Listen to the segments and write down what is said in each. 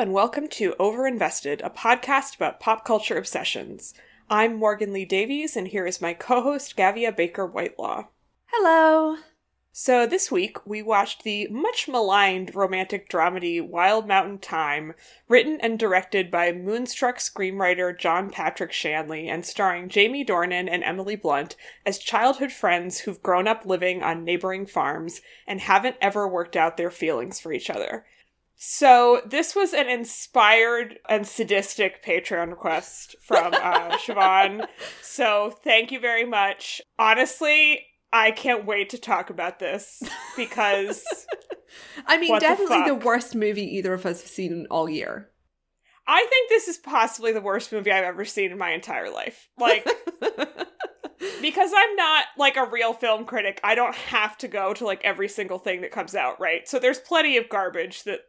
and welcome to Overinvested, a podcast about pop culture obsessions. I'm Morgan Leigh Davies, and here is my co host, Gavia Baker Whitelaw. Hello. So, this week we watched the much maligned romantic dramedy Wild Mountain Thyme, written and directed by Moonstruck screenwriter John Patrick Shanley and starring Jamie Dornan and Emily Blunt as childhood friends who've grown up living on neighboring farms and haven't ever worked out their feelings for each other. So this was an inspired and sadistic Patreon request from uh, Siobhan. So thank you very much. Honestly, I can't wait to talk about this because I mean, the definitely the, fuck? worst movie either of us have seen all year. I think this is possibly the worst movie I've ever seen in my entire life. Like because I'm not like a real film critic, I don't have to go to like every single thing that comes out, right? So there's plenty of garbage that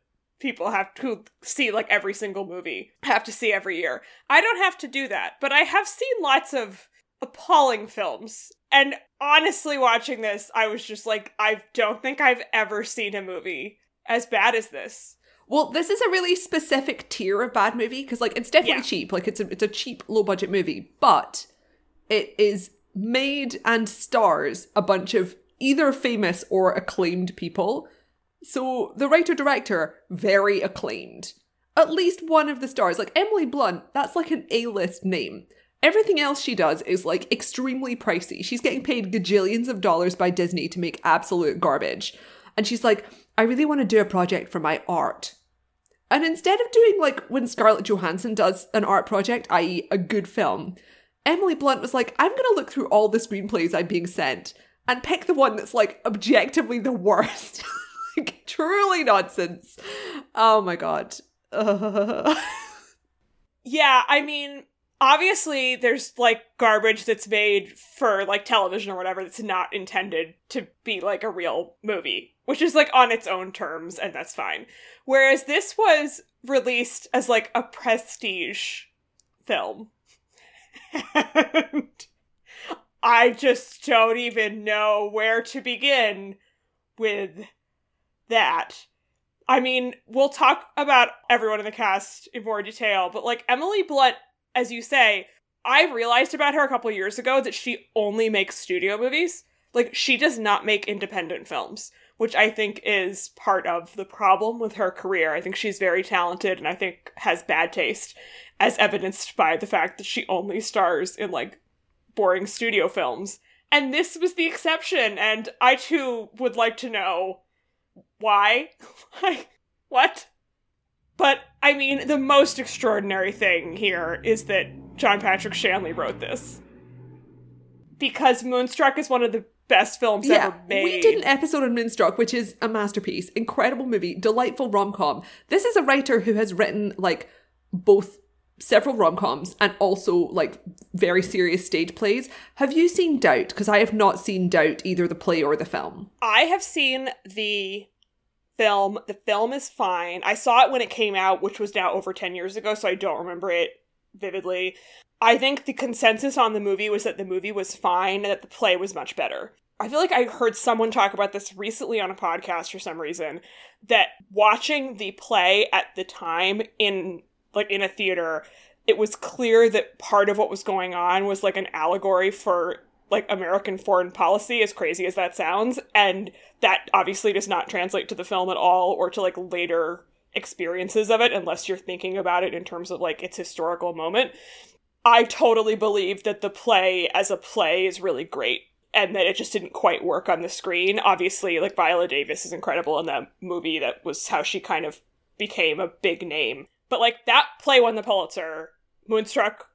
people have to see like every single movie have to see every year. I don't have to do that, but I have seen lots of appalling films. And honestly watching this, I was just like I don't think I've ever seen a movie as bad as this. well, this is a really specific tier of bad movie because, like, it's definitely Yeah. cheap. Like, it's a it's a cheap, low budget movie, but it is made and stars a bunch of either famous or acclaimed people. So the writer director very acclaimed. At least one of the stars, like Emily Blunt, that's like an A list name. Everything else she does is like extremely pricey. She's getting paid gajillions of dollars by Disney to make absolute garbage. And she's like, I really want to do a project for my art. And instead of doing like when Scarlett Johansson does an art project, i.e., a good film, Emily Blunt was like, I'm going to look through all the screenplays I'm being sent and pick the one that's like objectively the worst. like, truly nonsense. Oh my God. Ugh. Yeah, I mean, obviously there's like garbage that's made for like television or whatever that's not intended to be like a real movie, which is like on its own terms and that's fine. Whereas this was released as like a prestige film. and I just don't even know where to begin with that. I mean, we'll talk about everyone in the cast in more detail, but like Emily Blunt, as you say, I realized about her a couple years ago that she only makes studio movies. Like, she does not make independent films, which I think is part of the problem with her career. I think she's very talented and I think has bad taste, as evidenced by the fact that she only stars in like boring studio films. And this was the exception, and I too would like to know why? like, what? But, I mean, the most extraordinary thing here is that John Patrick Shanley wrote this. Because Moonstruck is one of the best films ever made. we did an episode on Moonstruck, which is a masterpiece, incredible movie, delightful rom com. This is a writer who has written like both several rom coms and also like very serious stage plays. Have you seen Doubt? Because I have not seen Doubt, either the play or the film. I have seen the film. The film is fine. I saw it when it came out, which was now over 10 years ago, so I don't remember it vividly. I think the consensus on the movie was that the movie was fine and that the play was much better. I feel like I heard someone talk about this recently on a podcast for some reason that watching the play at the time in like in a theater, it was clear that part of what was going on was like an allegory for like American foreign policy, as crazy as that sounds, and that obviously does not translate to the film at all or to like later experiences of it unless you're thinking about it in terms of like its historical moment. I totally believe that the play as a play is really great and that it just didn't quite work on the screen. Obviously, like Viola Davis is incredible in that movie. That was how she kind of became a big name. But like that play won the Pulitzer, Moonstruck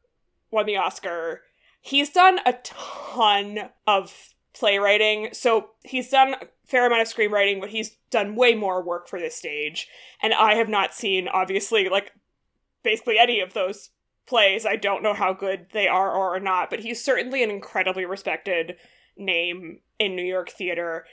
won the Oscar. He's done a ton of playwriting. So he's done a fair amount of screenwriting, but he's done way more work for this stage. And I have not seen, obviously, like basically any of those plays. I don't know how good they are or are not, but he's certainly an incredibly respected name in New York theater.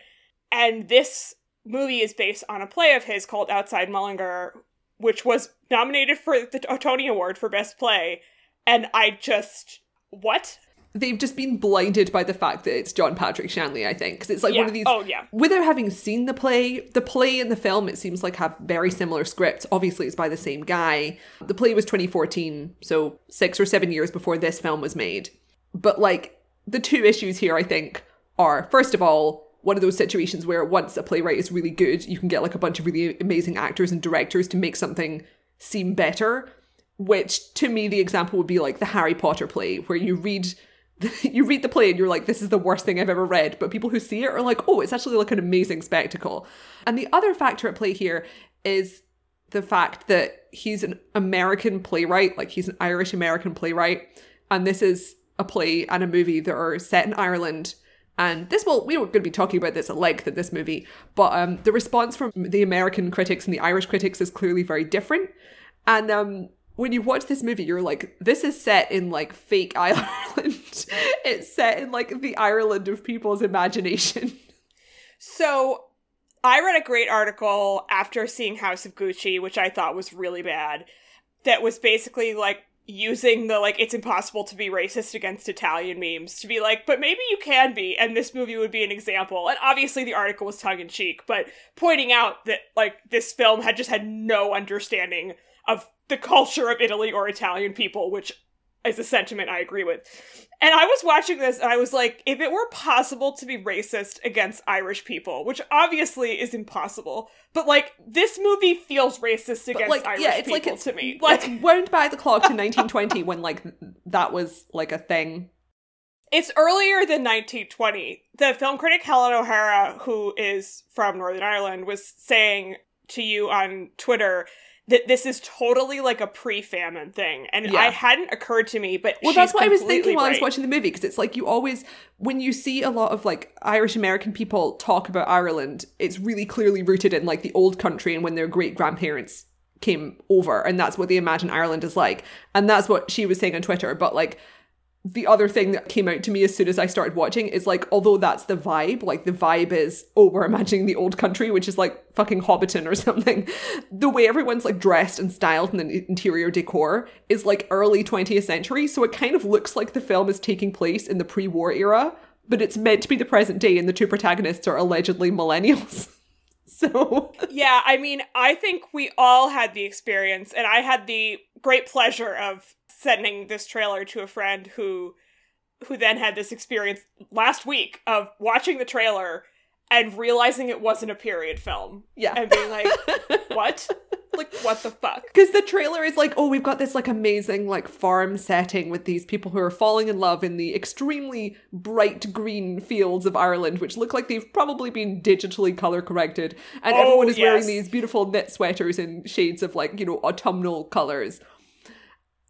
And this movie is based on a play of his called Outside Mullingar, which was nominated for the Tony Award for Best Play. And I just, what? they've just been blinded by the fact that it's John Patrick Shanley, I think. Because it's like Yeah. one of these. Oh, yeah. Without having seen the play, the play and the film, it seems like have very similar scripts. Obviously, it's by the same guy. The play was 2014, so six or seven years before this film was made. But like, the two issues here, I think, are first of all, one of those situations where once a playwright is really good, you can get like a bunch of really amazing actors and directors to make something seem better. Which to me, the example would be like the Harry Potter play, where you read you read the play and you're like, this is the worst thing I've ever read. But people who see it are like, oh, it's actually like an amazing spectacle. And the other factor at play here is the fact that he's an American playwright, like he's an Irish American playwright. And this is a play and a movie that are set in Ireland. And this will, we are going to be talking about this at length in this movie, but um, the response from the American critics and the Irish critics is clearly very different. And um, when you watch this movie, you're like, this is set in like fake Ireland. it's set in like the Ireland of people's imagination. So I read a great article after seeing House of Gucci, which I thought was really bad, that was basically like using the like it's impossible to be racist against Italian memes to be like, but maybe you can be, and this movie would be an example. And obviously the article was tongue in cheek, but pointing out that like this film had just had no understanding of the culture of Italy or Italian people, which is a sentiment I agree with. And I was watching this and I was like, if it were possible to be racist against Irish people, which obviously is impossible, but like this movie feels racist against like, Irish yeah, it's people like it's, to me. Like it's wound back the clock to 1920 when like that was like a thing. it's earlier than 1920. The film critic Helen O'Hara, who is from Northern Ireland, was saying to you on Twitter that this is totally like a pre-famine thing, and Yeah. I hadn't occurred to me. But Well, that's what I was thinking while I was watching the movie because it's like you always, when you see a lot of like Irish American people talk about Ireland, it's really clearly rooted in like the old country and when their great grandparents came over, and that's what they imagine Ireland is like, and that's what she was saying on Twitter. But like the other thing that came out to me as soon as I started watching is like, although that's the vibe, like the vibe is, oh, we're imagining the old country, which is like fucking Hobbiton or something. The way everyone's like dressed and styled and the interior decor is like early 20th century. So it kind of looks like the film is taking place in the pre war era, but it's meant to be the present day and the two protagonists are allegedly millennials. So Yeah, I mean, I think we all had the experience, and I had the great pleasure of sending this trailer to a friend who who then had this experience last week of watching the trailer and realizing it wasn't a period film. Yeah. And being like, what? like, what the fuck? Because the trailer is like, oh, we've got this like amazing like farm setting with these people who are falling in love in the extremely bright green fields of Ireland, which look like they've probably been digitally color corrected, and Oh, everyone is wearing these beautiful knit sweaters in shades of like you know autumnal colors.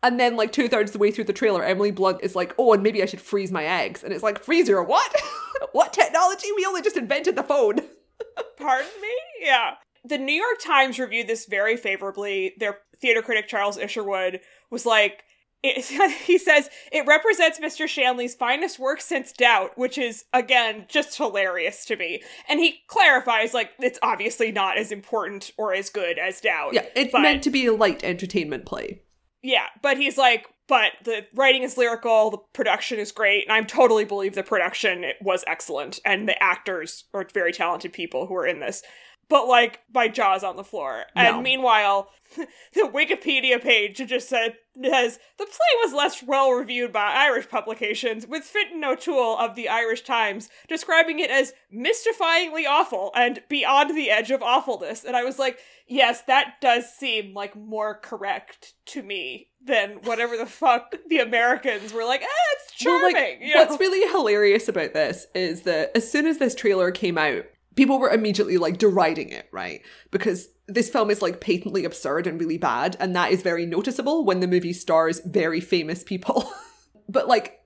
And then, like two thirds the way through the trailer, Emily Blunt is like, "Oh, and maybe I should freeze my eggs." And it's like, "Freezer? What? what technology? We only just invented the phone." Pardon me? Yeah. The New York Times reviewed this very favorably. Their theater critic Charles Isherwood was like, it, he says it represents Mr. Shanley's finest work since Doubt, which is again just hilarious to me. And he clarifies like it's obviously not as important or as good as Doubt. Yeah, it's meant to be a light entertainment play. Yeah, but he's like, but the writing is lyrical, the production is great, and I totally believe the production was excellent, and the actors are very talented people who are in this. But like, my jaw's on the floor. No. And meanwhile, the Wikipedia page just said says the play was less well reviewed by Irish publications, with Fintan O'Toole of the Irish Times describing it as mystifyingly awful and beyond the edge of awfulness. And I was like, yes, that does seem like more correct to me than whatever the fuck the Americans were like, eh, it's Well, charming. like, you know? what's really hilarious about this is that as soon as this trailer came out, people were immediately like deriding it, right? Because this film is like patently absurd and really bad, and that is very noticeable when the movie stars very famous people. but like,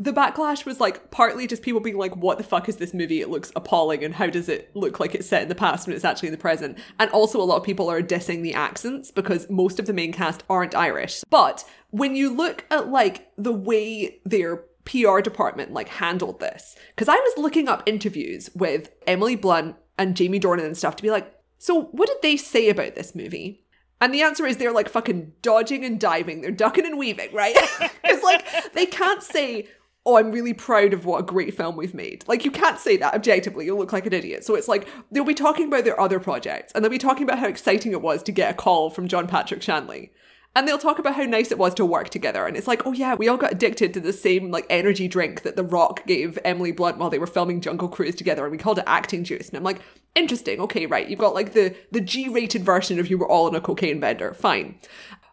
the backlash was like partly just people being like, what the fuck is this movie? It looks appalling, and how does it look like it's set in the past when it's actually in the present? And also, a lot of people are dissing the accents because most of the main cast aren't Irish. But when you look at like the way their PR department like handled this, because I was looking up interviews with Emily Blunt and Jamie Dornan and stuff to be like, so what did they say about this movie? And the answer is they're like fucking dodging and diving. They're ducking and weaving, right? Because like they can't say oh, I'm really proud of what a great film we've made. Like, you can't say that objectively. You'll look like an idiot. So it's like, they'll be talking about their other projects and they'll be talking about how exciting it was to get a call from John Patrick Shanley. And they'll talk about how nice it was to work together. And it's like, oh yeah, we all got addicted to the same like energy drink that The Rock gave Emily Blunt while they were filming Jungle Cruise together, and we called it acting juice. And I'm like, interesting, okay, right. You've got like the the G-rated version of you were all in a cocaine bender. Fine.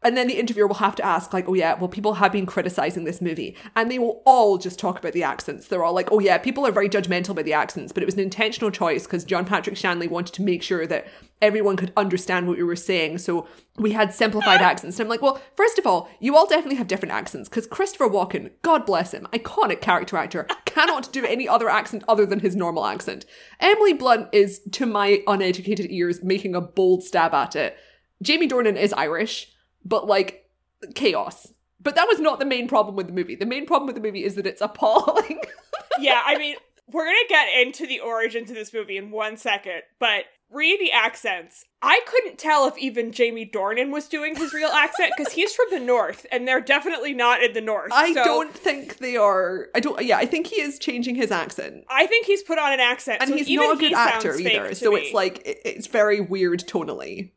And then the interviewer will have to ask, like, oh yeah, well, people have been criticizing this movie. And they will all just talk about the accents. They're all like, oh yeah, people are very judgmental about the accents, but it was an intentional choice because John Patrick Shanley wanted to make sure that everyone could understand what we were saying. So we had simplified accents. And I'm like, well, first of all, you all definitely have different accents because Christopher Walken, God bless him, iconic character actor, cannot do any other accent other than his normal accent. Emily Blunt is, to my uneducated ears, making a bold stab at it. Jamie Dornan is Irish but like chaos. But that was not the main problem with the movie. The main problem with the movie is that it's appalling. yeah, I mean, we're gonna get into the origins of this movie in one second, but read the accents. I couldn't tell if even Jamie Dornan was doing his real accent because he's from the north, and they're definitely not in the north. I so don't think they are. I don't. Yeah, I think he is changing his accent, I think he's put on an accent, and so he's not a good actor either. So me. it's like it- it's very weird tonally.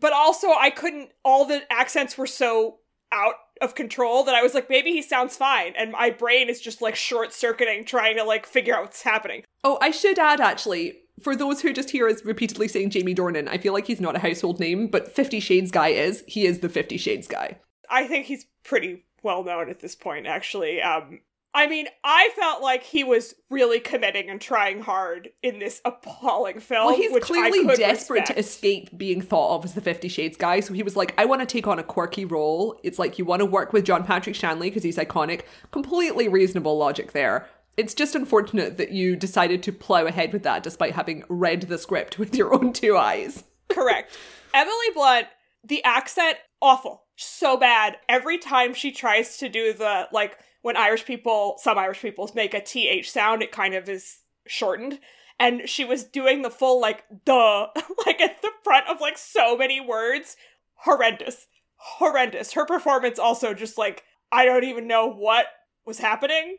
but also I couldn't. All the accents were so out of control that I was like, maybe he sounds fine, and my brain is just like short circuiting, trying to like figure out what's happening. Oh, I should add actually, for those who just hear us repeatedly saying Jamie Dornan, I feel like he's not a household name, but Fifty Shades guy is. He is the Fifty Shades guy. I think he's pretty well known at this point, actually. Um, I mean, I felt like he was really committing and trying hard in this appalling film. Well, he's which I clearly could desperate respect. to escape being thought of as the Fifty Shades guy. So he was like, I want to take on a quirky role. It's like you want to work with John Patrick Shanley because he's iconic. Completely reasonable logic there. It's just unfortunate that you decided to plow ahead with that despite having read the script with your own two eyes. Correct. Emily Blunt, the accent, awful. So bad. Every time she tries to do the, like, when Irish people, some Irish people make a TH sound, it kind of is shortened. And she was doing the full, like, duh, like at the front of, like, so many words. Horrendous. Horrendous. Her performance also just, like, I don't even know what was happening.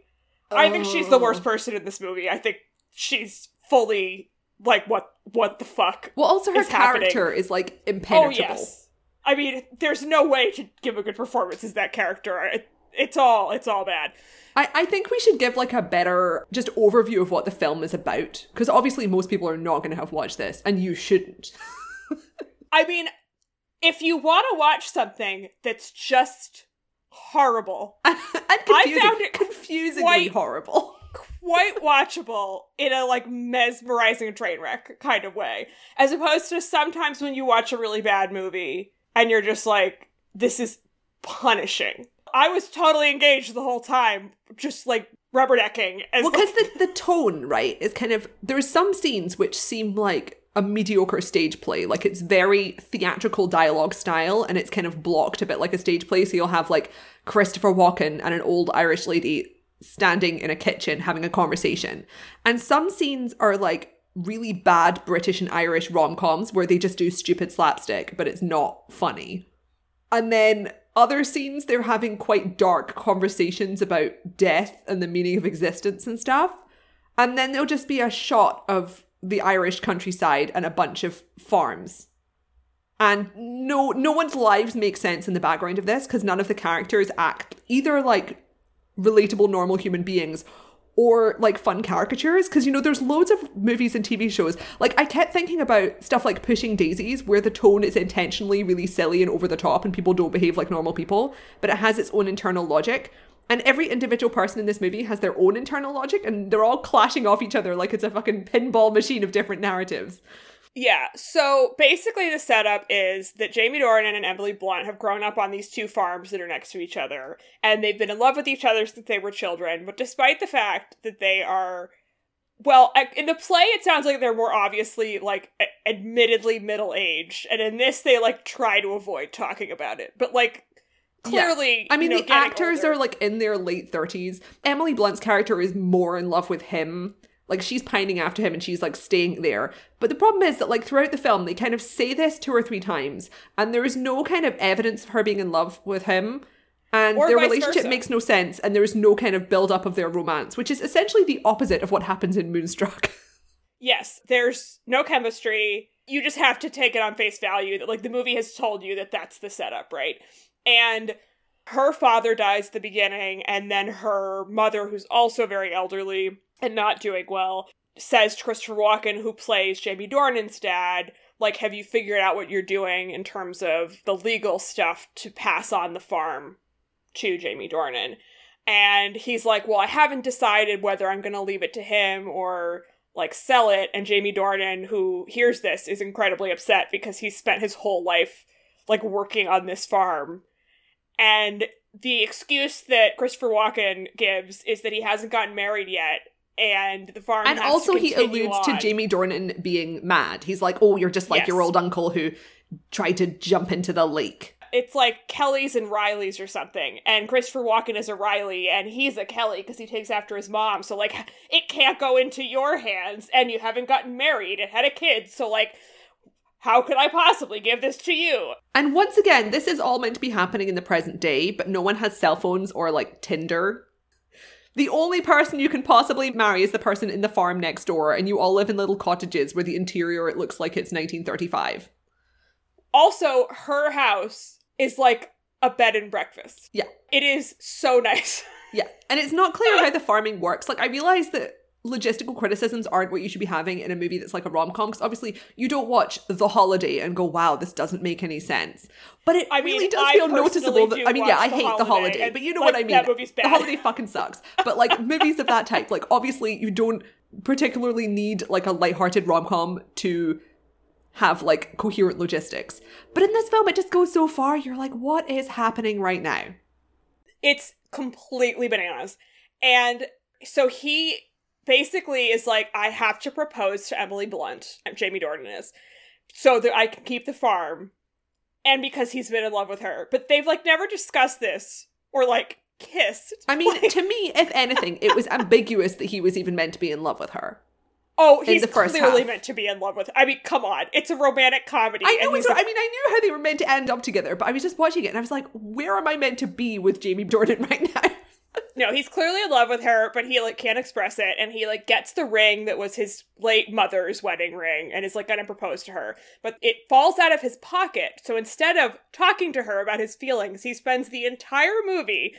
I think she's the Oh. worst person in this movie. I think she's fully, like, what, what the fuck? Well, also her is happening. character is like impenetrable. Oh impenetrable. yes. I mean, there's no way to give a good performance as that character. It, it's all it's all bad. I, I think we should give like a better just overview of what the film is about because obviously most people are not going to have watched this and you shouldn't. I mean, if you want to watch something that's just horrible, and confusing, found it confusingly quite- horrible. quite watchable in a like mesmerizing train wreck kind of way, as opposed to sometimes when you watch a really bad movie and you're just like, this is punishing. I was totally engaged the whole time, just like rubbernecking. As Well, because the, the tone, right, is kind of there's some scenes which seem like a mediocre stage play. Like it's very theatrical dialogue style and it's kind of blocked a bit like a stage play. So you'll have like Christopher Walken and an old Irish lady standing in a kitchen having a conversation. And some scenes are like really bad British and Irish rom coms where they just do stupid slapstick, but it's not funny. And then other scenes, they're having quite dark conversations about death and the meaning of existence and stuff. And then there'll just be a shot of the Irish countryside and a bunch of farms. And no no one's lives make sense in the background of this because none of the characters act either like relatable normal human beings or like fun caricatures. Because you know there's loads of movies and TV shows. Like I kept thinking about stuff like Pushing Daisies where the tone is intentionally really silly and over the top and people don't behave like normal people but it has its own internal logic and every individual person in this movie has their own internal logic and they're all clashing off each other like it's a fucking pinball machine of different narratives Yeah, so basically the setup is that Jamie Dornan and Emily Blunt have grown up on these two farms that are next to each other, and they've been in love with each other since they were children, but despite the fact that they are well, in the play it sounds like they're more obviously like admittedly middle-aged, and in this they like try to avoid talking about it. But like Yeah. clearly, I mean, you know, the actors older- are like in their late 30s. Emily Blunt's character is more in love with him. Like, she's pining after him and she's like staying there. But the problem is that, like, throughout the film, they kind of say this two or three times, and there is no kind of evidence of her being in love with him. And Or their relationship versa. makes no sense, and there is no kind of build up of their romance, which is essentially the opposite of what happens in Moonstruck. Yes, there's no chemistry. You just have to take it on face value that like the movie has told you that that's the setup, right? And her father dies at the beginning and then her mother who's also very elderly and not doing well says to Christopher Walken who plays Jamie Dornan's dad, like have you figured out what you're doing in terms of the legal stuff to pass on the farm to Jamie Dornan? And he's like, "Well, I haven't decided whether I'm going to leave it to him or like sell it and Jamie Dornan who hears this is incredibly upset because he spent his whole life like working on this farm and the excuse that Christopher Walken gives is that he hasn't gotten married yet and the farm and also, he alludes to. Jamie Dornan being mad. He's like, oh, you're just like your old uncle who tried to jump into the lake. it's like Kelly's and Reilly's or something, and Christopher Walken is a Riley, and he's a Kelly because he takes after his mom. So like, it can't go into your hands, and you haven't gotten married and had a kid. So like, how could I possibly give this to you? And once again, this is all meant to be happening in the present day, but no one has cell phones or like Tinder. The only person you can possibly marry is the person in the farm next door, and you all live in little cottages where the interior it looks like it's 1935. Also, her house is like a bed and breakfast. Yeah. It is so nice. Yeah. And it's not clear how the farming works. Like, I realize that logistical criticisms aren't what you should be having in a movie that's like a rom com, because obviously you don't watch The Holiday and go, wow, this doesn't make any sense. But it I mean, really does I feel noticeable that, I mean, yeah, I The hate The Holiday, but you know like, what I mean. that movie's The. Holiday fucking sucks. But like movies of that type, like obviously you don't particularly need like a lighthearted rom com to have like coherent logistics. But in this film, it just goes so far. You're like, what is happening right now? It's completely bananas. And so he basically is like, I have to propose to Emily Blunt, Jamie Dornan is, so that I can keep the farm. And because he's been in love with her. But they've like never discussed this or like kissed. I mean, Like- to me, if anything, it was ambiguous that he was even meant to be in love with her. Oh, he's clearly half. meant to be in love with. I mean, come on, it's a romantic comedy. I know it's. a- I mean, I knew how they were meant to end up together, but I was just watching it and I was like, where am I meant to be with Jamie Dornan right now? No, he's clearly in love with her, but he like can't express it, and he like gets the ring that was his late mother's wedding ring, and is like gonna propose to her, but it falls out of his pocket. So instead of talking to her about his feelings, he spends the entire movie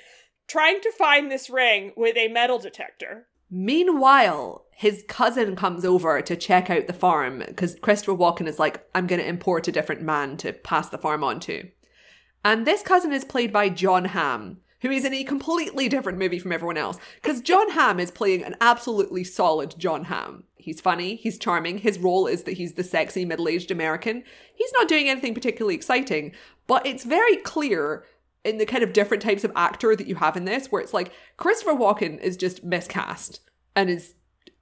trying to find this ring with a metal detector. Meanwhile, his cousin comes over to check out the farm because Christopher Walken is like, I'm going to import a different man to pass the farm on to. And this cousin is played by Jon Hamm, who is in a completely different movie from everyone else because Jon Hamm is playing an absolutely solid Jon Hamm. He's funny, he's charming. His role is that he's the sexy middle aged American. He's not doing anything particularly exciting, but it's very clear in the kind of different types of actor that you have in this where it's like Christopher Walken is just miscast and is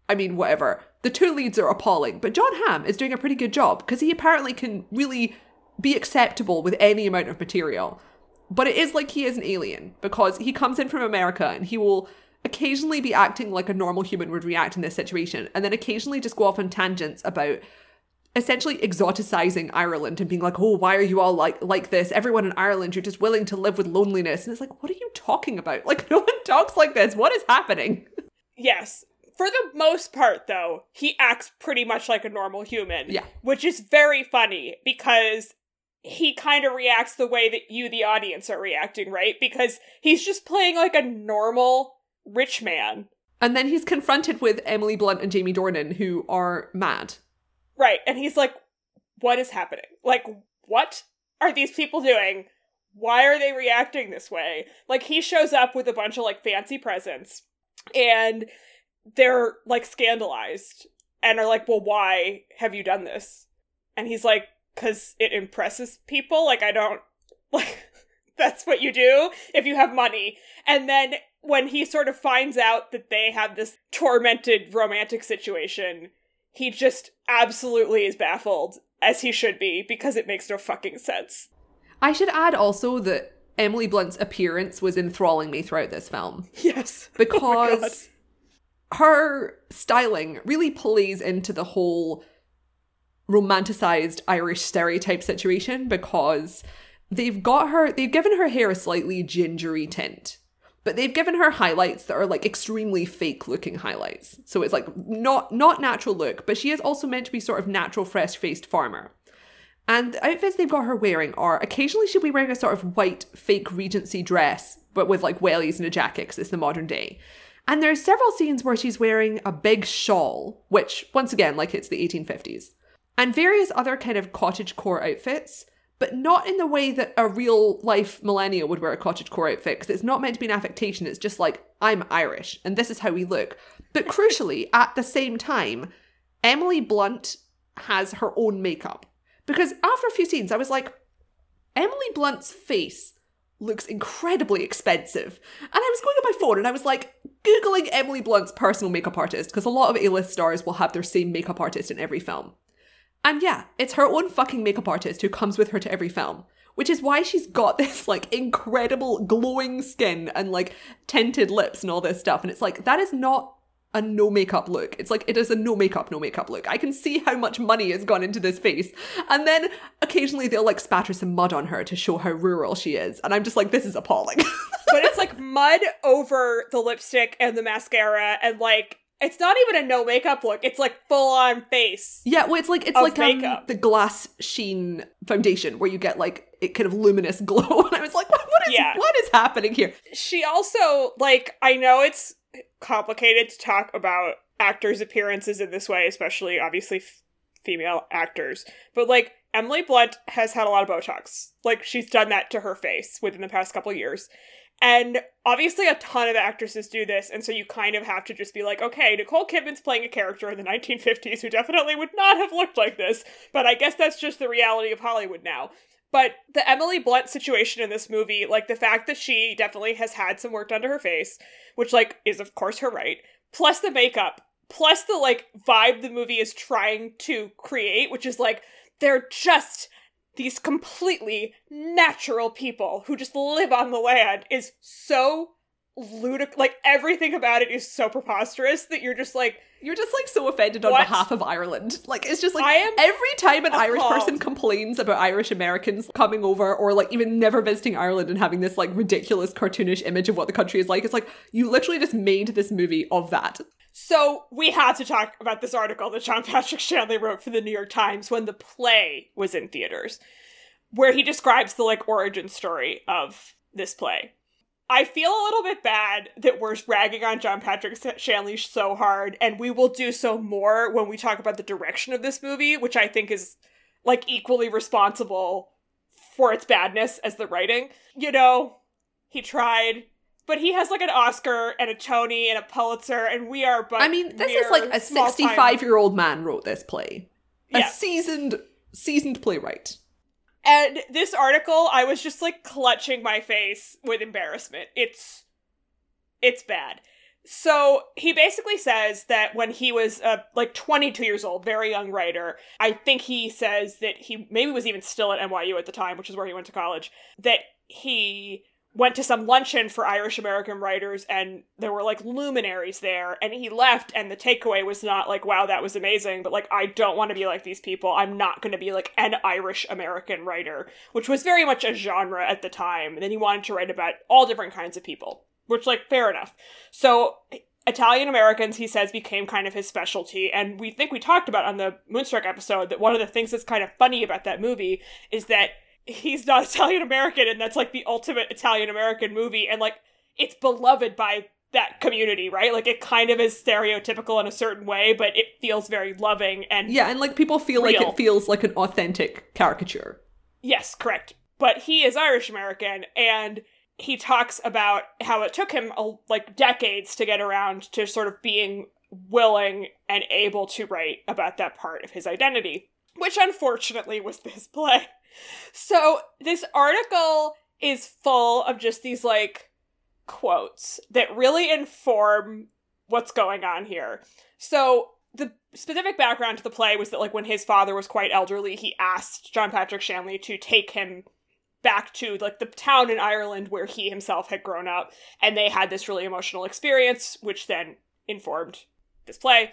I mean, whatever. The two leads are appalling, but Jon Hamm is doing a pretty good job because he apparently can really be acceptable with any amount of material. But it is like he is an alien because he comes in from America and he will occasionally be acting like a normal human would react in this situation, and then occasionally just go off on tangents about essentially exoticizing Ireland and being like, "Oh, why are you all like like this? Everyone in Ireland, you're just willing to live with loneliness." And it's like, "What are you talking about? Like, no one talks like this. What is happening?" Yes. For the most part, though, he acts pretty much like a normal human. Yeah. Which is very funny because he kind of reacts the way that you, the audience, are reacting, right? Because he's just playing like a normal rich man. And then he's confronted with Emily Blunt and Jamie Dornan, who are mad. Right. And he's like, what is happening? Like, what are these people doing? Why are they reacting this way? Like, he shows up with a bunch of like fancy presents and they're like scandalized and are like, well, why have you done this? And he's like, because it impresses people. Like, I don't, like, that's what you do if you have money. And then when he sort of finds out that they have this tormented romantic situation, he just absolutely is baffled, as he should be, because it makes no fucking sense. I should add also that Emily Blunt's appearance was enthralling me throughout this film Yes. Oh because her styling really plays into the whole romanticized Irish stereotype situation because they've got her, they've given her hair a slightly gingery tint. But they've given her highlights that are like extremely fake looking highlights. So it's like not not natural look, but she is also meant to be sort of natural fresh faced farmer. And the outfits they've got her wearing are occasionally she'll be wearing a sort of white fake Regency dress, but with like wellies and a jacket because it's the modern day. And there's several scenes where she's wearing a big shawl, which once again, like it's the 1850s, and various other kind of cottage core outfits, but not in the way that a real life millennial would wear a cottage core outfit because it's not meant to be an affectation. It's just like I'm Irish and this is how we look. But crucially, at the same time, Emily Blunt has her own makeup. Because after a few scenes, I was like, Emily Blunt's face looks incredibly expensive. And I was going on my phone and I was like, Googling Emily Blunt's personal makeup artist, because a lot of A list stars will have their same makeup artist in every film. And yeah, it's her own fucking makeup artist who comes with her to every film. Which is why she's got this like incredible glowing skin and like tinted lips and all this stuff. And it's like, that is not a no makeup look. It's like it is a no makeup, no makeup look. I can see how much money has gone into this face. And then occasionally they'll like spatter some mud on her to show how rural she is. And I'm just like, this is appalling. but it's like mud over the lipstick and the mascara and like it's not even a no makeup look. It's like full on face. Yeah, well, it's like it's like um, the glass sheen foundation where you get like it kind of luminous glow. And I was like, what, what is yeah. what is happening here? She also like I know it's complicated to talk about actors' appearances in this way, especially obviously f- female actors. But like Emily Blunt has had a lot of Botox. Like she's done that to her face within the past couple years. And obviously, a ton of actresses do this, and so you kind of have to just be like, okay, Nicole Kidman's playing a character in the 1950s who definitely would not have looked like this, but I guess that's just the reality of Hollywood now. But the Emily Blunt situation in this movie, like the fact that she definitely has had some work done to her face, which, like, is of course her right, plus the makeup, plus the, like, vibe the movie is trying to create, which is like, they're just these completely natural people who just live on the land is so ludicrous. Like everything about it is so preposterous that you're just like you're just like so offended on what? behalf of Ireland. Like it's just like I am every time an appalled. Irish person complains about Irish Americans coming over or like even never visiting Ireland and having this like ridiculous cartoonish image of what the country is like, it's like you literally just made this movie of that. So we had to talk about this article that John Patrick Shanley wrote for the New York Times when the play was in theaters, where he describes the like origin story of this play. I feel a little bit bad that we're ragging on John Patrick Shanley so hard, and we will do so more when we talk about the direction of this movie, which I think is like equally responsible for its badness as the writing. You know, he tried but he has like an Oscar and a Tony and a Pulitzer, and we are. But I mean, this is like a sixty-five-year-old man wrote this play, a yeah. seasoned seasoned playwright. And this article, I was just like clutching my face with embarrassment. It's it's bad. So he basically says that when he was uh, like 22 years old, very young writer, I think he says that he maybe was even still at NYU at the time, which is where he went to college, that he went to some luncheon for Irish American writers and there were like luminaries there and he left and the takeaway was not like wow that was amazing but like I don't want to be like these people I'm not going to be like an Irish American writer which was very much a genre at the time and then he wanted to write about all different kinds of people which like fair enough so Italian Americans, he says, became kind of his specialty. And we think we talked about on the Moonstruck episode that one of the things that's kind of funny about that movie is that he's not Italian American, and that's like the ultimate Italian American movie, and like it's beloved by that community, right? Like it kind of is stereotypical in a certain way, but it feels very loving and yeah, and like people feel real. like it feels like an authentic caricature. Yes, correct. But he is Irish American, and he talks about how it took him a, like decades to get around to sort of being willing and able to write about that part of his identity, which unfortunately was this play. So this article is full of just these like quotes that really inform what's going on here. So the specific background to the play was that like when his father was quite elderly, he asked John Patrick Shanley to take him back to like the town in Ireland where he himself had grown up and they had this really emotional experience which then informed this play.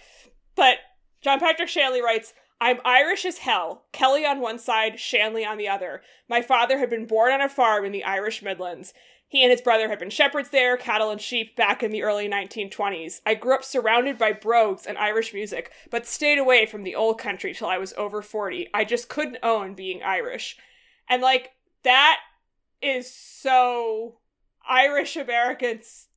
But John Patrick Shanley writes, I'm Irish as hell. Kelly on one side, Shanley on the other. My father had been born on a farm in the Irish Midlands. He and his brother had been shepherds there, cattle and sheep, back in the early 1920s. I grew up surrounded by brogues and Irish music, but stayed away from the old country till I was over 40. I just couldn't own being Irish. And, like, that is so Irish Americans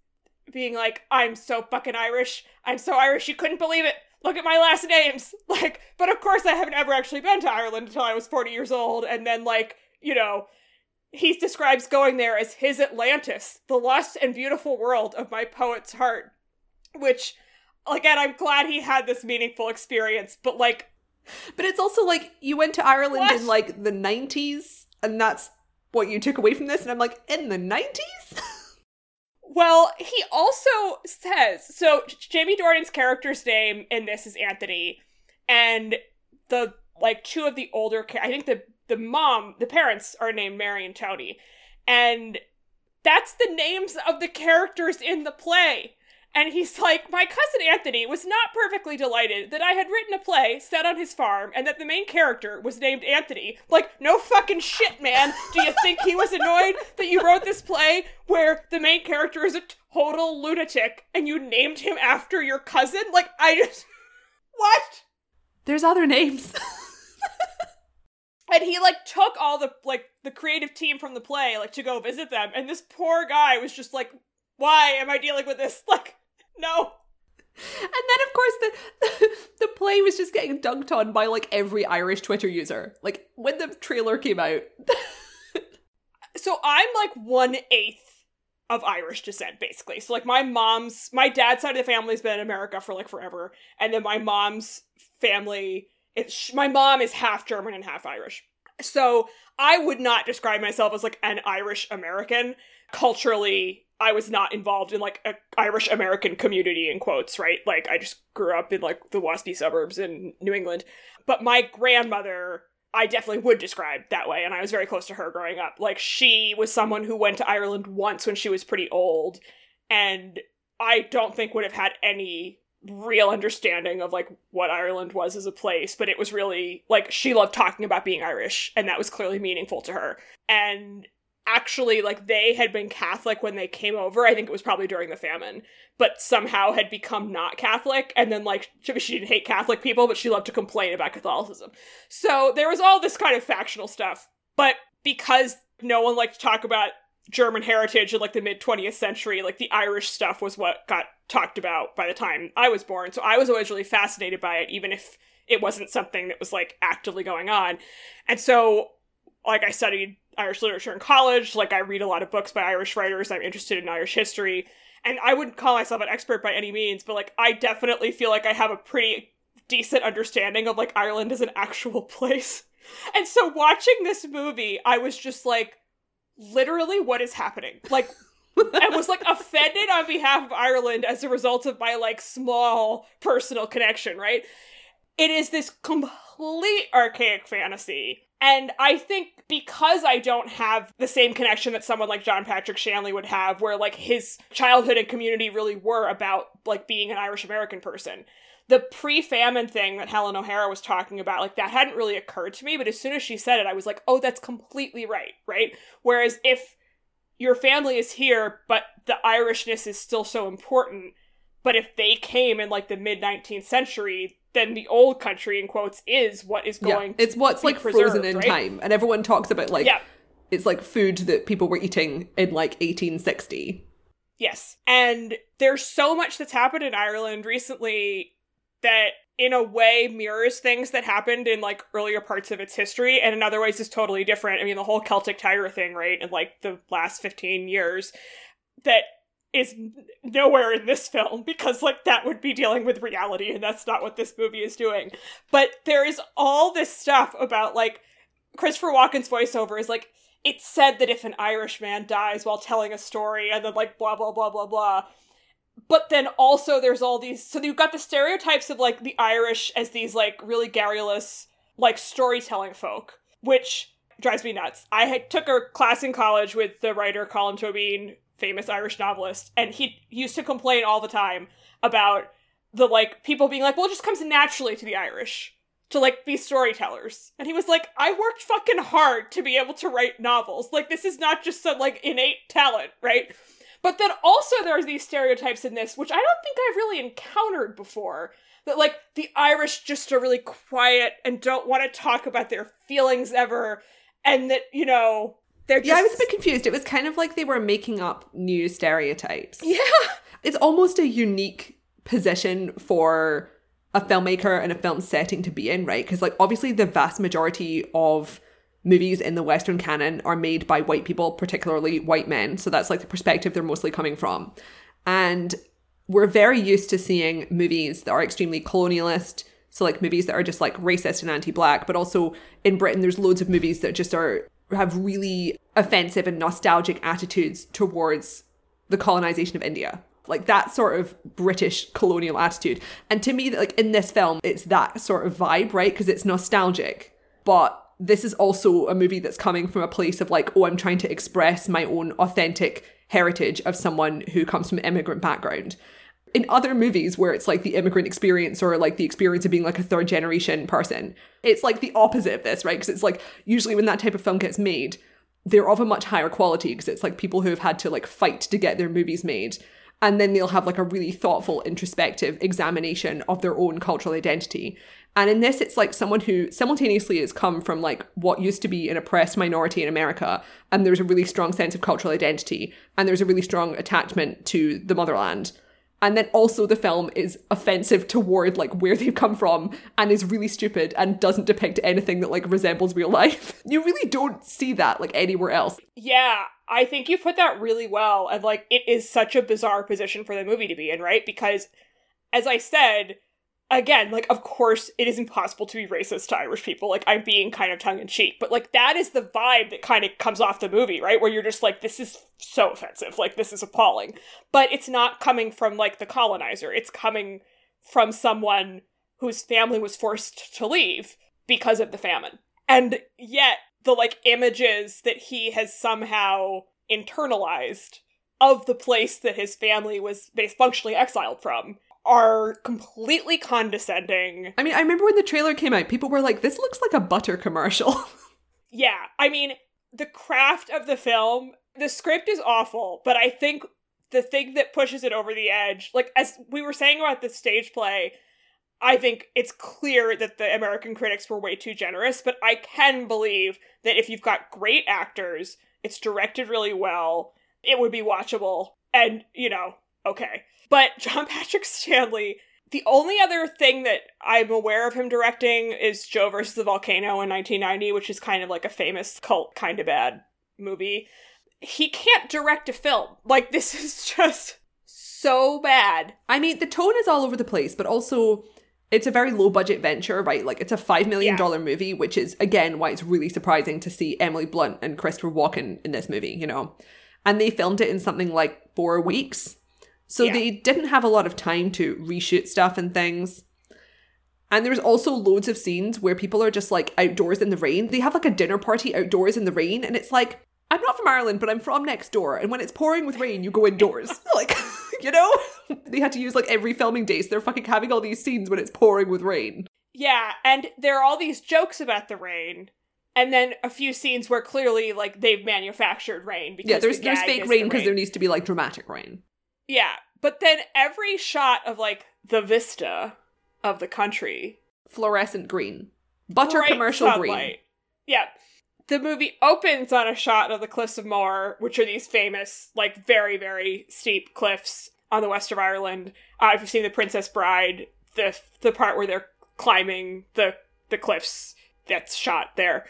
being like, I'm so fucking Irish. I'm so Irish, you couldn't believe it. Look at my last names. Like, but of course, I haven't ever actually been to Ireland until I was 40 years old. And then, like, you know, he describes going there as his Atlantis, the lost and beautiful world of my poet's heart. Which, again, I'm glad he had this meaningful experience, but like. But it's also like you went to Ireland What? in like the 90s, and that's what you took away from this. And I'm like, in the 90s? Well, he also says so. Jamie Dornan's character's name in this is Anthony, and the like two of the older, I think the the mom, the parents are named Mary and Tony, and that's the names of the characters in the play. And he's like, my cousin Anthony was not perfectly delighted that I had written a play set on his farm and that the main character was named Anthony. Like, no fucking shit, man. Do you think he was annoyed that you wrote this play where the main character is a total lunatic and you named him after your cousin? Like, I just. What? There's other names. and he like took all the like the creative team from the play like to go visit them and this poor guy was just like why am i dealing with this like no. And then, of course, the the play was just getting dunked on by like every Irish Twitter user. Like when the trailer came out, so i'm like one eighth of irish descent basically. So like my mom's my dad's side of the family's been in america for like forever. And then my mom's family it's my mom is half german and half irish. So i would not describe myself as like an irish american culturally i was not involved in like a irish american community in quotes right like i just grew up in like the waspy suburbs in new england but my grandmother I definitely would describe that way, and I was very close to her growing up. Like, she was someone who went to Ireland once when she was pretty old, and I don't think would have had any real understanding of like what Ireland was as a place, but it was really like she loved talking about being Irish, and that was clearly meaningful to her. And actually, like they had been Catholic when they came over. I think it was probably during the famine, but somehow had become not Catholic, and then like she, she didn't hate Catholic people, but she loved to complain about Catholicism. So there was all this kind of factional stuff, but because no one liked to talk about German heritage in like the mid 20th century, like the Irish stuff was what got talked about by the time I was born. So I was always really fascinated by it, even if it wasn't something that was like actively going on. And so, like, I studied Uh, Irish literature in college. Like, I read a lot of books by Irish writers. I'm interested in Irish history. And I wouldn't call myself an expert by any means, but like, I definitely feel like I have a pretty decent understanding of like Ireland as an actual place. And so watching this movie, I was just like, literally, what is happening? Like, I was like offended on behalf of Ireland as a result of my like small personal connection, right? It is this complete archaic fantasy. And I think because I don't have the same connection that someone like John Patrick Shanley would have, where like his childhood and community really were about like being an Irish American person, the pre-famine thing that Helen O'Hara was talking about, like that hadn't really occurred to me, but as soon as she said it, I was like, oh, that's completely right, right? Whereas if your family is here, but the Irishness is still so important, but if they came in like the mid 19th century, then the old country, in quotes, is what is going. yeah, it's what's be like frozen in right? time, and everyone talks about like Yeah. it's like food that people were eating in like 1860. Yes. And there's so much that's happened in Ireland recently that in a way mirrors things that happened in like earlier parts of its history and in other ways is totally different. I mean the whole Celtic Tiger thing, right, in like the last 15 years that is nowhere in this film because like that would be dealing with reality and that's not what this movie is doing. But there is all this stuff about like Christopher Walken's voiceover is like it's said that if an Irish man dies while telling a story and then like blah blah blah blah blah. But then also there's all these so you've got the stereotypes of like the Irish as these like really garrulous like storytelling folk, which drives me nuts. I had, took a class in college with the writer Colm Tóibín, famous Irish novelist, and he used to complain all the time about the like people being like, well, it just comes naturally to the Irish to like be storytellers. And he was like, I worked fucking hard to be able to write novels. Like this is not just some like innate talent, right? But then also there are these stereotypes in this, which I don't think I've really encountered before. That like the Irish just are really quiet and don't want to talk about their feelings ever. And that, you know, they're just Yeah, I was a bit confused. It was kind of like they were making up new stereotypes. Yeah. It's almost a unique position for a filmmaker and a film setting to be in, right? Because, like, obviously, the vast majority of movies in the Western canon are made by white people, particularly white men. So that's like the perspective they're mostly coming from. And we're very used to seeing movies that are extremely colonialist. So, like, movies that are just like racist and anti black. But also in Britain, there's loads of movies that just are have really offensive and nostalgic attitudes towards the colonization of India like that sort of British colonial attitude. And to me, like in this film, it's that sort of vibe, right? Because it's nostalgic. But this is also a movie that's coming from a place of like, oh, I'm trying to express my own authentic heritage of someone who comes from an immigrant background. In other movies where it's like the immigrant experience or like the experience of being like a third generation person, it's like the opposite of this, right? Because it's like usually when that type of film gets made, they're of a much higher quality because it's like people who have had to like fight to get their movies made. And then they'll have like a really thoughtful introspective examination of their own cultural identity. And in this it's like someone who simultaneously has come from like what used to be an oppressed minority in america and there's a really strong sense of cultural identity and there's a really strong attachment to the motherland and then also the film is offensive toward like where they've come from and is really stupid and doesn't depict anything that like resembles real life you really don't see that like anywhere else Yeah, I think you put that really well. And like, it is such a bizarre position for the movie to be in, right? Because, as I said, again, like, of course, it is impossible to be racist to Irish people. Like, I'm being kind of tongue in cheek, but like, that is the vibe that kind of comes off the movie, right? Where you're just like, this is so offensive. Like, this is appalling. But it's not coming from like the colonizer, it's coming from someone whose family was forced to leave because of the famine. And yet, the like images that he has somehow internalized of the place that his family was basically functionally exiled from are completely condescending. I mean, I remember when the trailer came out, people were like, this looks like a butter commercial. Yeah, I mean, the craft of the film, the script is awful, but I think the thing that pushes it over the edge, like as we were saying about the stage play, I think it's clear that the American critics were way too generous, but I can believe that if you've got great actors, it's directed really well, it would be watchable, and, you know, okay. But John Patrick Shanley, the only other thing that I'm aware of him directing is Joe versus the Volcano in 1990, which is kind of like a famous cult kind of bad movie. He can't direct a film. Like, this is just so bad. I mean, the tone is all over the place, but also it's a very low budget venture, right? Like it's a five million dollar movie, which is again why it's really surprising to see Emily Blunt and Christopher Walken in this movie, you know. And they filmed it in something like four weeks. So Yeah. they didn't have a lot of time to reshoot stuff and things. And there's also loads of scenes where people are just like outdoors in the rain. They have like a dinner party outdoors in the rain, and it's like, I'm not from Ireland, but I'm from next door. And when it's pouring with rain, you go indoors. like, you know? They had to use like every filming day, so they're fucking having all these scenes when it's pouring with rain. Yeah, and there are all these jokes about the rain, and then a few scenes where clearly, like, they've manufactured rain. Because Yeah, there's the there's fake rain the because there needs to be like dramatic rain. Yeah, but then every shot of, like, the vista of the country Fluorescent green. Butter commercial green. sunlight. Yeah. The movie opens on a shot of the Cliffs of Moher, which are these famous, like, very, very steep cliffs on the west of Ireland. Uh, if you've seen The Princess Bride, the the part where they're climbing the the cliffs, that's shot there.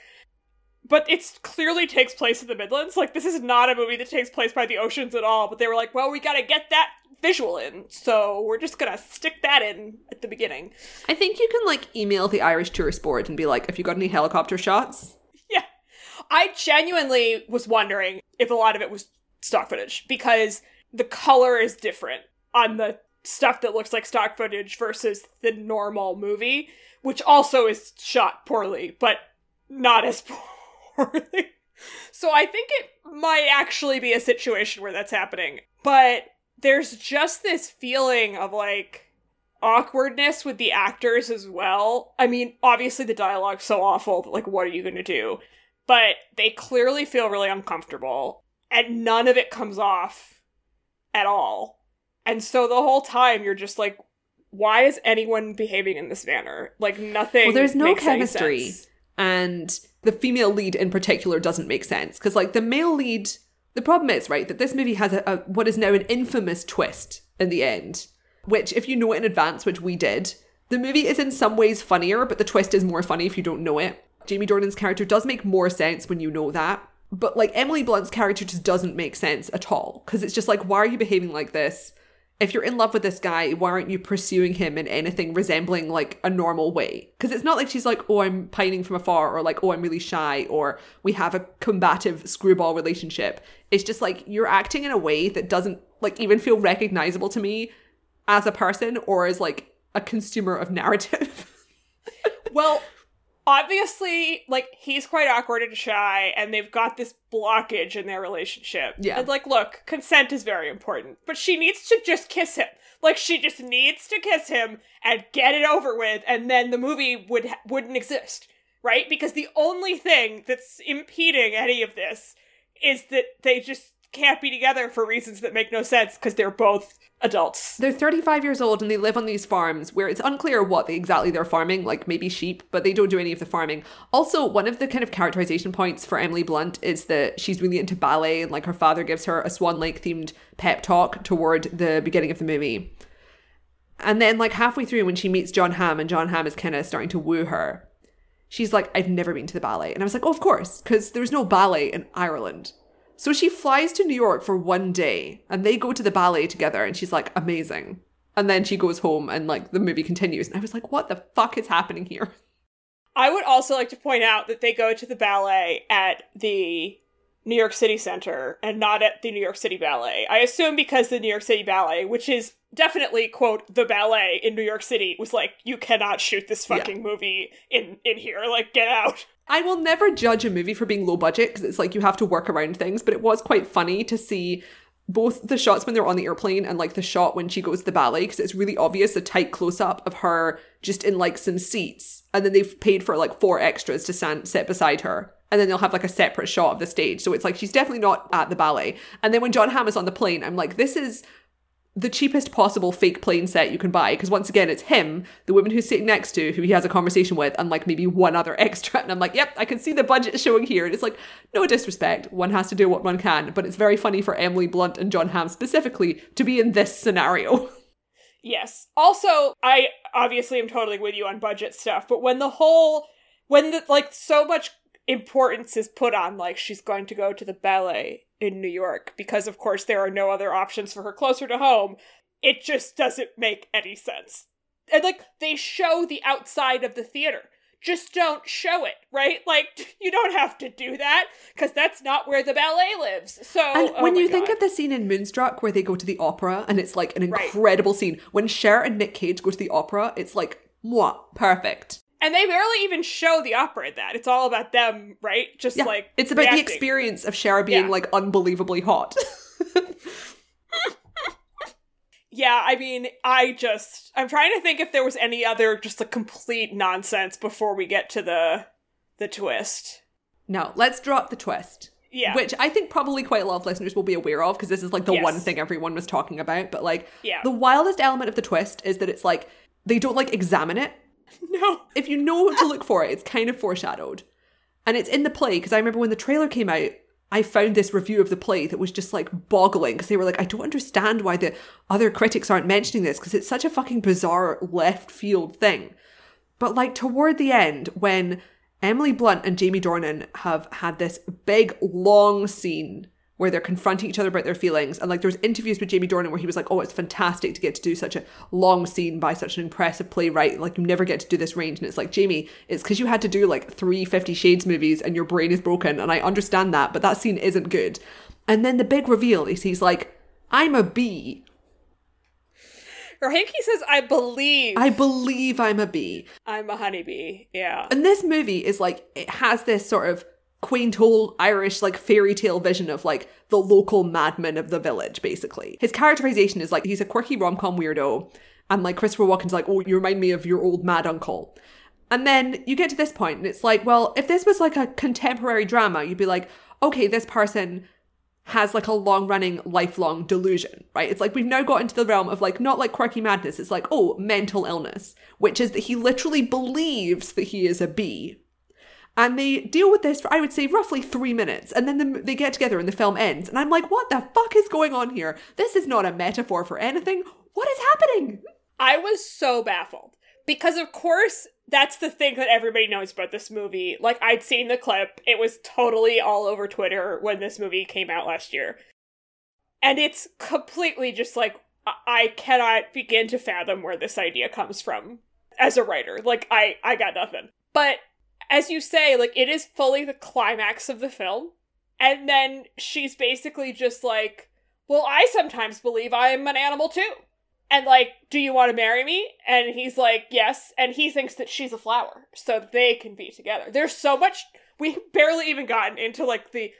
But it clearly takes place in the Midlands. Like, this is not a movie that takes place by the oceans at all. But they were like, well, we gotta get that visual in, so we're just gonna stick that in at the beginning. I think you can like email the Irish Tourist Board and be like, if you got any helicopter shots? Yeah. I genuinely was wondering if a lot of it was stock footage because the color is different on the stuff that looks like stock footage versus the normal movie, which also is shot poorly, but not as poorly. So I think it might actually be a situation where that's happening. But there's just this feeling of like awkwardness with the actors as well. I mean, obviously the dialogue's so awful that like what are you going to do? But they clearly feel really uncomfortable and none of it comes off at all. And so the whole time you're just like why is anyone behaving in this manner? Like nothing Well, there's no chemistry. sense. and the female lead in particular doesn't make sense. Because like the male lead the problem is right that this movie has a, a what is now an infamous twist in the end which if you know it in advance which we did the movie is in some ways funnier but the twist is more funny if you don't know it. Jamie dornan's character does make more sense when you know that but like emily blunt's character just doesn't make sense at all. Because it's just like why are you behaving like this if you're in love with this guy, why aren't you pursuing him in anything resembling like a normal way? Because it's not like she's like, oh, I'm pining from afar, or like, oh, I'm really shy, or we have a combative screwball relationship. It's just like you're acting in a way that doesn't like even feel recognizable to me as a person or as like a consumer of narrative. Well, obviously, like he's quite awkward and shy, and they've got this blockage in their relationship. Yeah. And like, look, consent is very important, but she needs to just kiss him. Like she just needs to kiss him and get it over with, and then the movie would wouldn't exist, right? Because the only thing that's impeding any of this is that they just can't be together for reasons that make no sense because they're both adults. They're 35 years old and they live on these farms where it's unclear what they, exactly they're farming, like maybe sheep, but they don't do any of the farming. Also, one of the kind of characterization points for Emily Blunt is that she's really into ballet and like her father gives her a Swan Lake themed pep talk toward the beginning of the movie. And then, like halfway through, when she meets Jon Hamm and Jon Hamm is kind of starting to woo her, she's like, I've never been to the ballet. And I was like, oh, of course, because there's no ballet in Ireland. So she flies to New York for one day and they go to the ballet together and she's like, amazing. And then she goes home and like the movie continues. And I was like, what the fuck is happening here? I would also like to point out that they go to the ballet at the New York City Center and not at the New York City Ballet. I assume because the New York City Ballet, which is definitely quote the ballet in New York City, was like, you cannot shoot this fucking movie in in here. Like, get out. I will never judge a movie for being low budget because it's like you have to work around things, but it was quite funny to see both the shots when they're on the airplane and like the shot when she goes to the ballet because it's really obvious a tight close up of her just in like some seats and then they've paid for like four extras to stand sit beside her and then they'll have like a separate shot of the stage. So it's like she's definitely not at the ballet. And then when Jon Hamm is on the plane I'm like this is the cheapest possible fake plane set you can buy. Because once again it's him the woman who's sitting next to who he has a conversation with and like maybe one other extra. And i'm like yep i can see the budget showing here. And it's like no disrespect. One has to do what one can. But it's very funny for emily blunt and jon hamm specifically to be in this scenario. Yes. Also, I obviously am totally with you on budget stuff, but when the whole when the like so much importance is put on like she's going to go to the ballet in New York because of course there are no other options for her closer to home, it just doesn't make any sense. And like they show the outside of the theater. Just don't show it, right? Like you don't have to do that because that's not where the ballet lives. So and oh when you think of the scene in moonstruck where they go to the opera and it's like an Right. incredible scene when Cher and nick cage go to the opera it's like moi perfect And they barely even show the opera in that. It's all about them, right? Just yeah like it's about the experience of Cher being Yeah. like unbelievably hot Yeah, I mean, I just I'm trying to think if there was any other just like complete nonsense before we get to the the twist. Now, let's drop the twist. Yeah. Which I think probably quite a lot of listeners will be aware of because this is like the Yes. one thing everyone was talking about. But like, Yeah. the wildest element of the twist is that it's like they don't like examine it. No. If you know what to look for, it's kind of foreshadowed. And it's in the play because I remember when the trailer came out, I found this review of the play that was just like boggling because they were like, I don't understand why the other critics aren't mentioning this because it's such a fucking bizarre left field thing. But like toward the end, when Emily Blunt and Jamie Dornan have had this big long scene where they're confronting each other about their feelings, and like there's interviews with Jamie Dornan where he was like, "Oh, it's fantastic to get to do such a long scene by such an impressive playwright. Like you never get to do this range." And it's like, Jamie, it's because you had to do like three Fifty Shades movies and your brain is broken, and I understand that, but that scene isn't good. And then the big reveal is he's like, "I'm a bee. Or I he says, I believe I believe I'm a bee." I'm a honeybee. Yeah. And this movie is like it has this sort of quaint old Irish like fairy tale vision of like the local madman of the village, basically. His characterization is like he's a quirky rom-com weirdo. And like Christopher Walken's like, oh, you remind me of your old mad uncle. And then you get to this point and it's like, well, if this was like a contemporary drama, you'd be like, okay, this person has like a long running, lifelong delusion, right? It's like we've now got into the realm of like, not like quirky madness, it's like, oh, mental illness, which is that he literally believes that he is a bee. And they deal with this for, I would say, roughly three minutes. And then the, they get together and the film ends. And I'm like, what the fuck is going on here? This is not a metaphor for anything. What is happening? I was so baffled because, of course, that's the thing that everybody knows about this movie. Like, I'd seen the clip, it was totally all over Twitter when this movie came out last year. And it's completely just like, I cannot begin to fathom where this idea comes from as a writer. Like, I, I got nothing. But as you say, like, it is fully the climax of the film. And then she's basically just like, well, I sometimes believe I am an animal too and like, do you want to marry me? And he's like, yes. And he thinks that she's a flower, so they can be together. There's so much. We barely even gotten into like the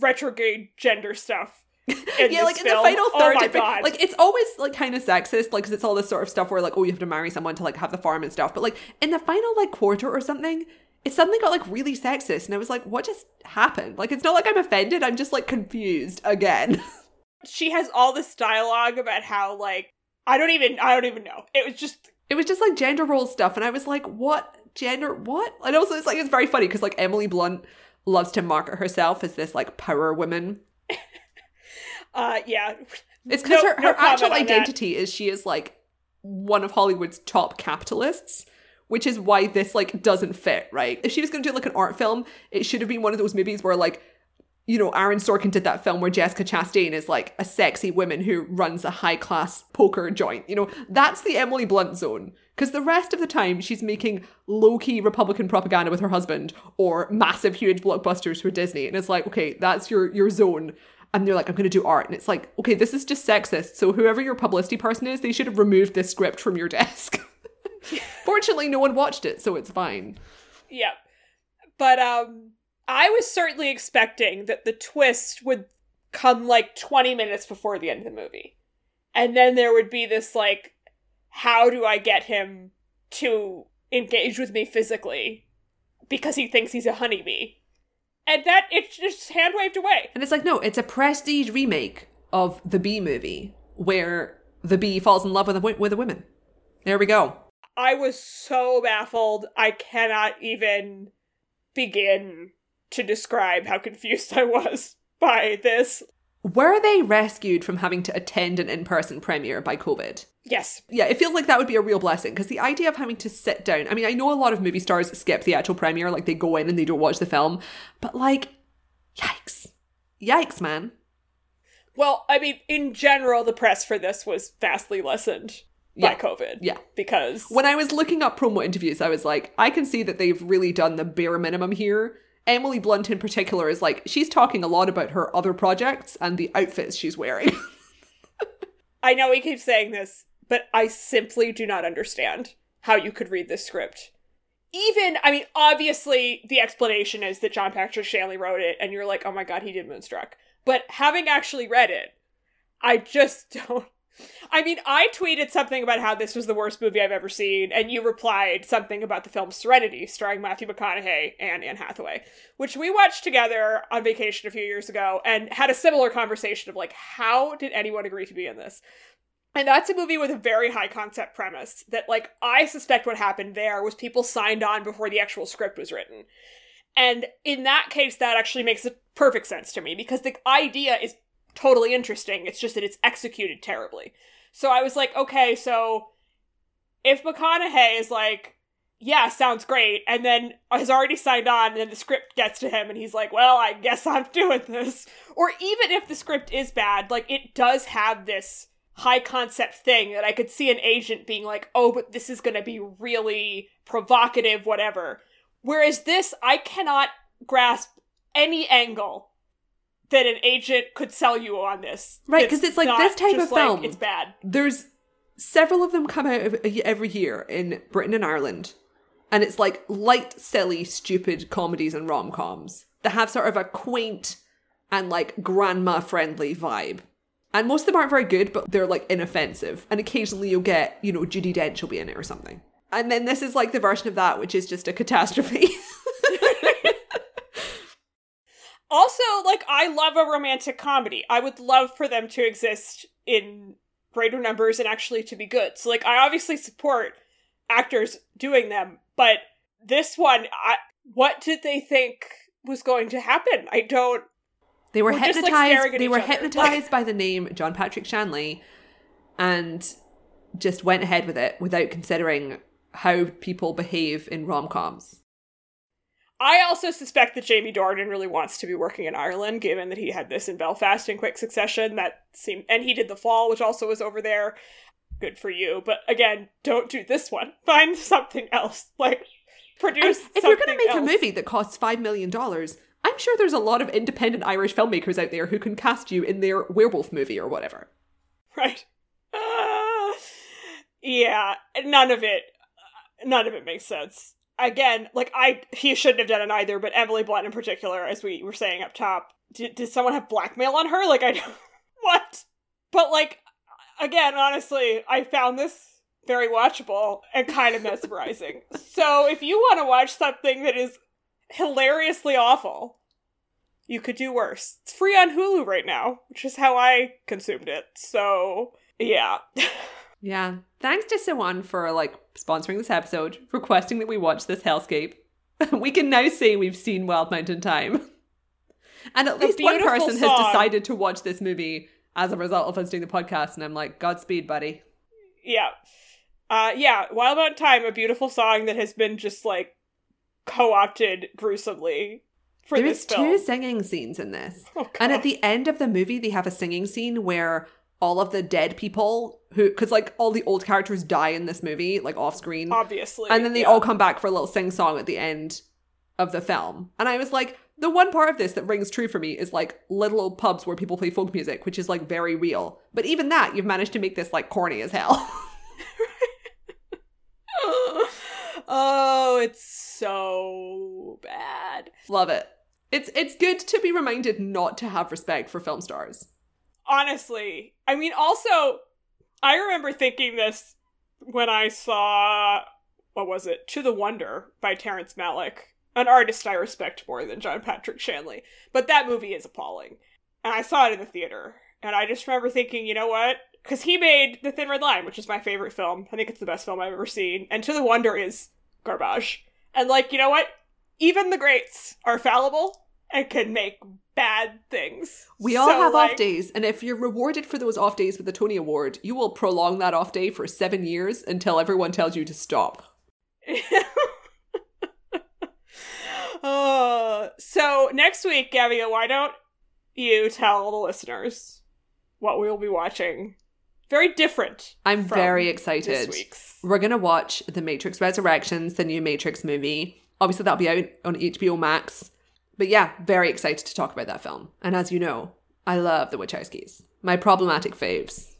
retrograde gender stuff. yeah, like film. in the final oh third, oh God. like it's always like kind of sexist, like because it's all this sort of stuff where like, oh, you have to marry someone to like have the farm and stuff. But like in the final like quarter or something, it suddenly got like really sexist, and I was like, what just happened? Like, it's not like I'm offended. I'm just like confused again. she has all this dialogue about how like I don't even I don't even know. It was just it was just like gender role stuff, and I was like, what gender? What? And also, it's like it's very funny because like Emily Blunt loves to market herself as this like power woman. uh, yeah. It's because no, her, her no actual identity that. is she is like one of Hollywood's top capitalists which is why this like doesn't fit, right? If she was going to do like an art film, it should have been one of those movies where like you know, Aaron Sorkin did that film where Jessica Chastain is like a sexy woman who runs a high class poker joint. You know, that's the Emily Blunt zone. Because the rest of the time, she's making low key Republican propaganda with her husband or massive, huge blockbusters for Disney. And it's like, okay, that's your, your zone. And they're like, I'm going to do art. And it's like, okay, this is just sexist. So whoever your publicity person is, they should have removed this script from your desk. Fortunately, no one watched it, so it's fine. Yeah. But, um, I was certainly expecting that the twist would come like 20 minutes before the end of the movie. And then there would be this like, how do I get him to engage with me physically because he thinks he's a honeybee? And that it's just hand waved away. And it's like, no, it's a prestige remake of the bee movie where the bee falls in love with a, with a woman. There we go. I was so baffled. I cannot even begin to describe how confused I was by this. Were they rescued from having to attend an in person premiere by COVID? Yes. Yeah, it feels like that would be a real blessing because the idea of having to sit down. I mean, I know a lot of movie stars skip the actual premiere, like they go in and they don't watch the film, but like, yikes. Yikes, man. Well, I mean, in general, the press for this was vastly lessened yeah. by COVID. Yeah. Because when I was looking up promo interviews, I was like, I can see that they've really done the bare minimum here Emily Blunt in particular is like she's talking a lot about her other projects and the outfits she's wearing. I know we keep saying this, but I simply do not understand how you could read this script. Even, I mean, obviously the explanation is that John Patrick Shanley wrote it, and you're like, oh my god, he did Moonstruck. But having actually read it, I just don't I mean, I tweeted something about how this was the worst movie I've ever seen, and you replied something about the film Serenity, starring Matthew McConaughey and Anne Hathaway, which we watched together on vacation a few years ago and had a similar conversation of like, how did anyone agree to be in this? And that's a movie with a very high concept premise that, like, I suspect what happened there was people signed on before the actual script was written. And in that case, that actually makes perfect sense to me because the idea is totally interesting. It's just that it's executed terribly. So I was like, okay, so if McConaughey is like, yeah, sounds great, and then has already signed on, and then the script gets to him, and he's like, well, I guess I'm doing this. Or even if the script is bad, like, it does have this high concept thing that I could see an agent being like, oh, but this is gonna be really provocative, whatever. Whereas this, I cannot grasp any angle that an agent could sell you on this. Right, because it's, like this type of film. Like, it's bad. There's several of them come out every year in Britain and Ireland. And it's like light, silly, stupid comedies and rom coms that have sort of a quaint and like grandma friendly vibe. And most of them aren't very good, but they're like inoffensive. And occasionally you'll get, you know, Judi Dench will be in it or something. And then this is like the version of that, which is just a catastrophe. Also, like, I love a romantic comedy. I would love for them to exist in greater numbers and actually to be good. So, like, I obviously support actors doing them, but this one, I, what did they think was going to happen? I don't. They were We're just, like, hypnotized. they were other. hypnotized by the name John Patrick Shanley, and just went ahead with it without considering how people behave in rom coms. I also suspect that Jamie Dornan really wants to be working in Ireland, given that he had this in Belfast in quick succession. That seemed, and he did The Fall, which also was over there. Good for you, but again, don't do this one. Find something else. Like produce. if you're going to make a movie that costs five million dollars, I'm sure there's a lot of independent Irish filmmakers out there who can cast you in their werewolf movie or whatever. right? Uh, yeah, none of it. None of it makes sense. Again, like I, he shouldn't have done it either. But Emily Blunt, in particular, as we were saying up top, did, did someone have blackmail on her? Like I, don't- what? But like, again, honestly, I found this very watchable and kind of mesmerizing. so if you want to watch something that is hilariously awful, you could do worse. It's free on Hulu right now, which is how I consumed it. So yeah. Yeah. Thanks to Siwan for like sponsoring this episode, requesting that we watch this hellscape. we can now say we've seen Wild Mountain Thyme. And at A least one person has decided to watch this movie as a result of us doing the podcast, and I'm like, Godspeed, buddy. yeah. Uh yeah, Wild Mountain Thyme, a beautiful song that has been just like co-opted gruesomely for There's two singing scenes in this. Oh, And at the end of the movie, they have a singing scene where all of the dead people who, because like all the old characters die in this movie, like off screen. obviously. and then they yeah. all come back for a little sing song at the end of the film. And I was like, the one part of this that rings true for me is like little old pubs where people play folk music, which is like very real. But even that, you've managed to make this like corny as hell. oh, it's so bad. Love it. It's it's good to be reminded not to have respect for film stars. Honestly i mean also i remember thinking this when i saw what was it? To the wonder by terrence malick an artist i respect more than john patrick shanley but that movie is appalling. And i saw it in the theater and i just remember thinking you know what? Because he made the thin red line which is my favorite film. I think it's the best film i've ever seen. And to the wonder is garbage. And like you know what? Even the greats are fallible and can make bad things We all So, have like, off days, and if you're rewarded for those off days with the Tony Award, you will prolong that off day for seven years until everyone tells you to stop. uh, so next week, Gavia, why don't you tell the listeners what we will be watching? Very different. I'm very excited. We're gonna watch The Matrix Resurrections, the new Matrix movie. Obviously, that'll be out on HBO Max. But yeah, very excited to talk about that film. And as you know, I love the Wachowskis. My problematic faves.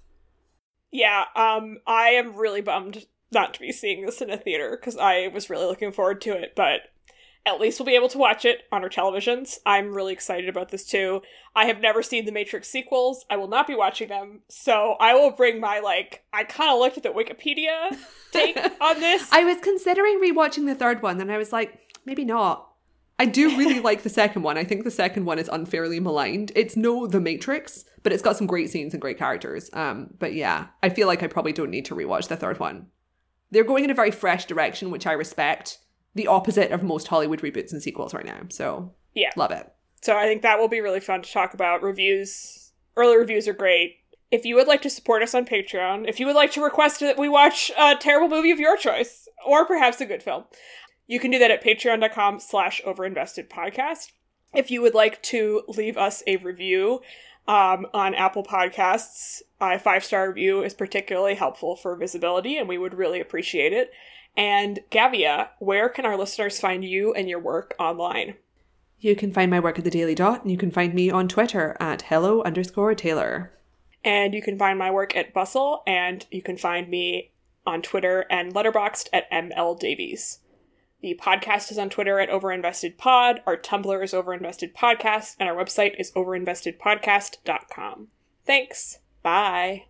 Yeah, um, I am really bummed not to be seeing this in a theater because I was really looking forward to it, but at least we'll be able to watch it on our televisions. I'm really excited about this too. I have never seen the Matrix sequels. I will not be watching them, so I will bring my like. I kind of looked at the Wikipedia take on this. I was considering rewatching the third one, and I was like, maybe not. I do really like the second one. I think the second one is unfairly maligned. It's no The Matrix, but it's got some great scenes and great characters. Um, but yeah, I feel like I probably don't need to rewatch the third one. They're going in a very fresh direction, which I respect. The opposite of most Hollywood reboots and sequels right now. So Yeah. love it. So I think that will be really fun to talk about. Reviews, early reviews are great. If you would like to support us on Patreon, if you would like to request that we watch a terrible movie of your choice, or perhaps a good film, you can do that at patreon.com slash overinvested podcast. If you would like to leave us a review um, on Apple Podcasts, a five star review is particularly helpful for visibility, and we would really appreciate it. And Gavia, where can our listeners find you and your work online? You can find my work at the Daily Dot, and you can find me on Twitter at hello underscore tailor. And you can find my work at Bustle, and you can find me on Twitter and Letterboxd at ML Davies. The podcast is on Twitter at OverInvestedPod, our Tumblr is OverInvestedPodcast, and our website is overinvestedpodcast.com. Thanks. Bye.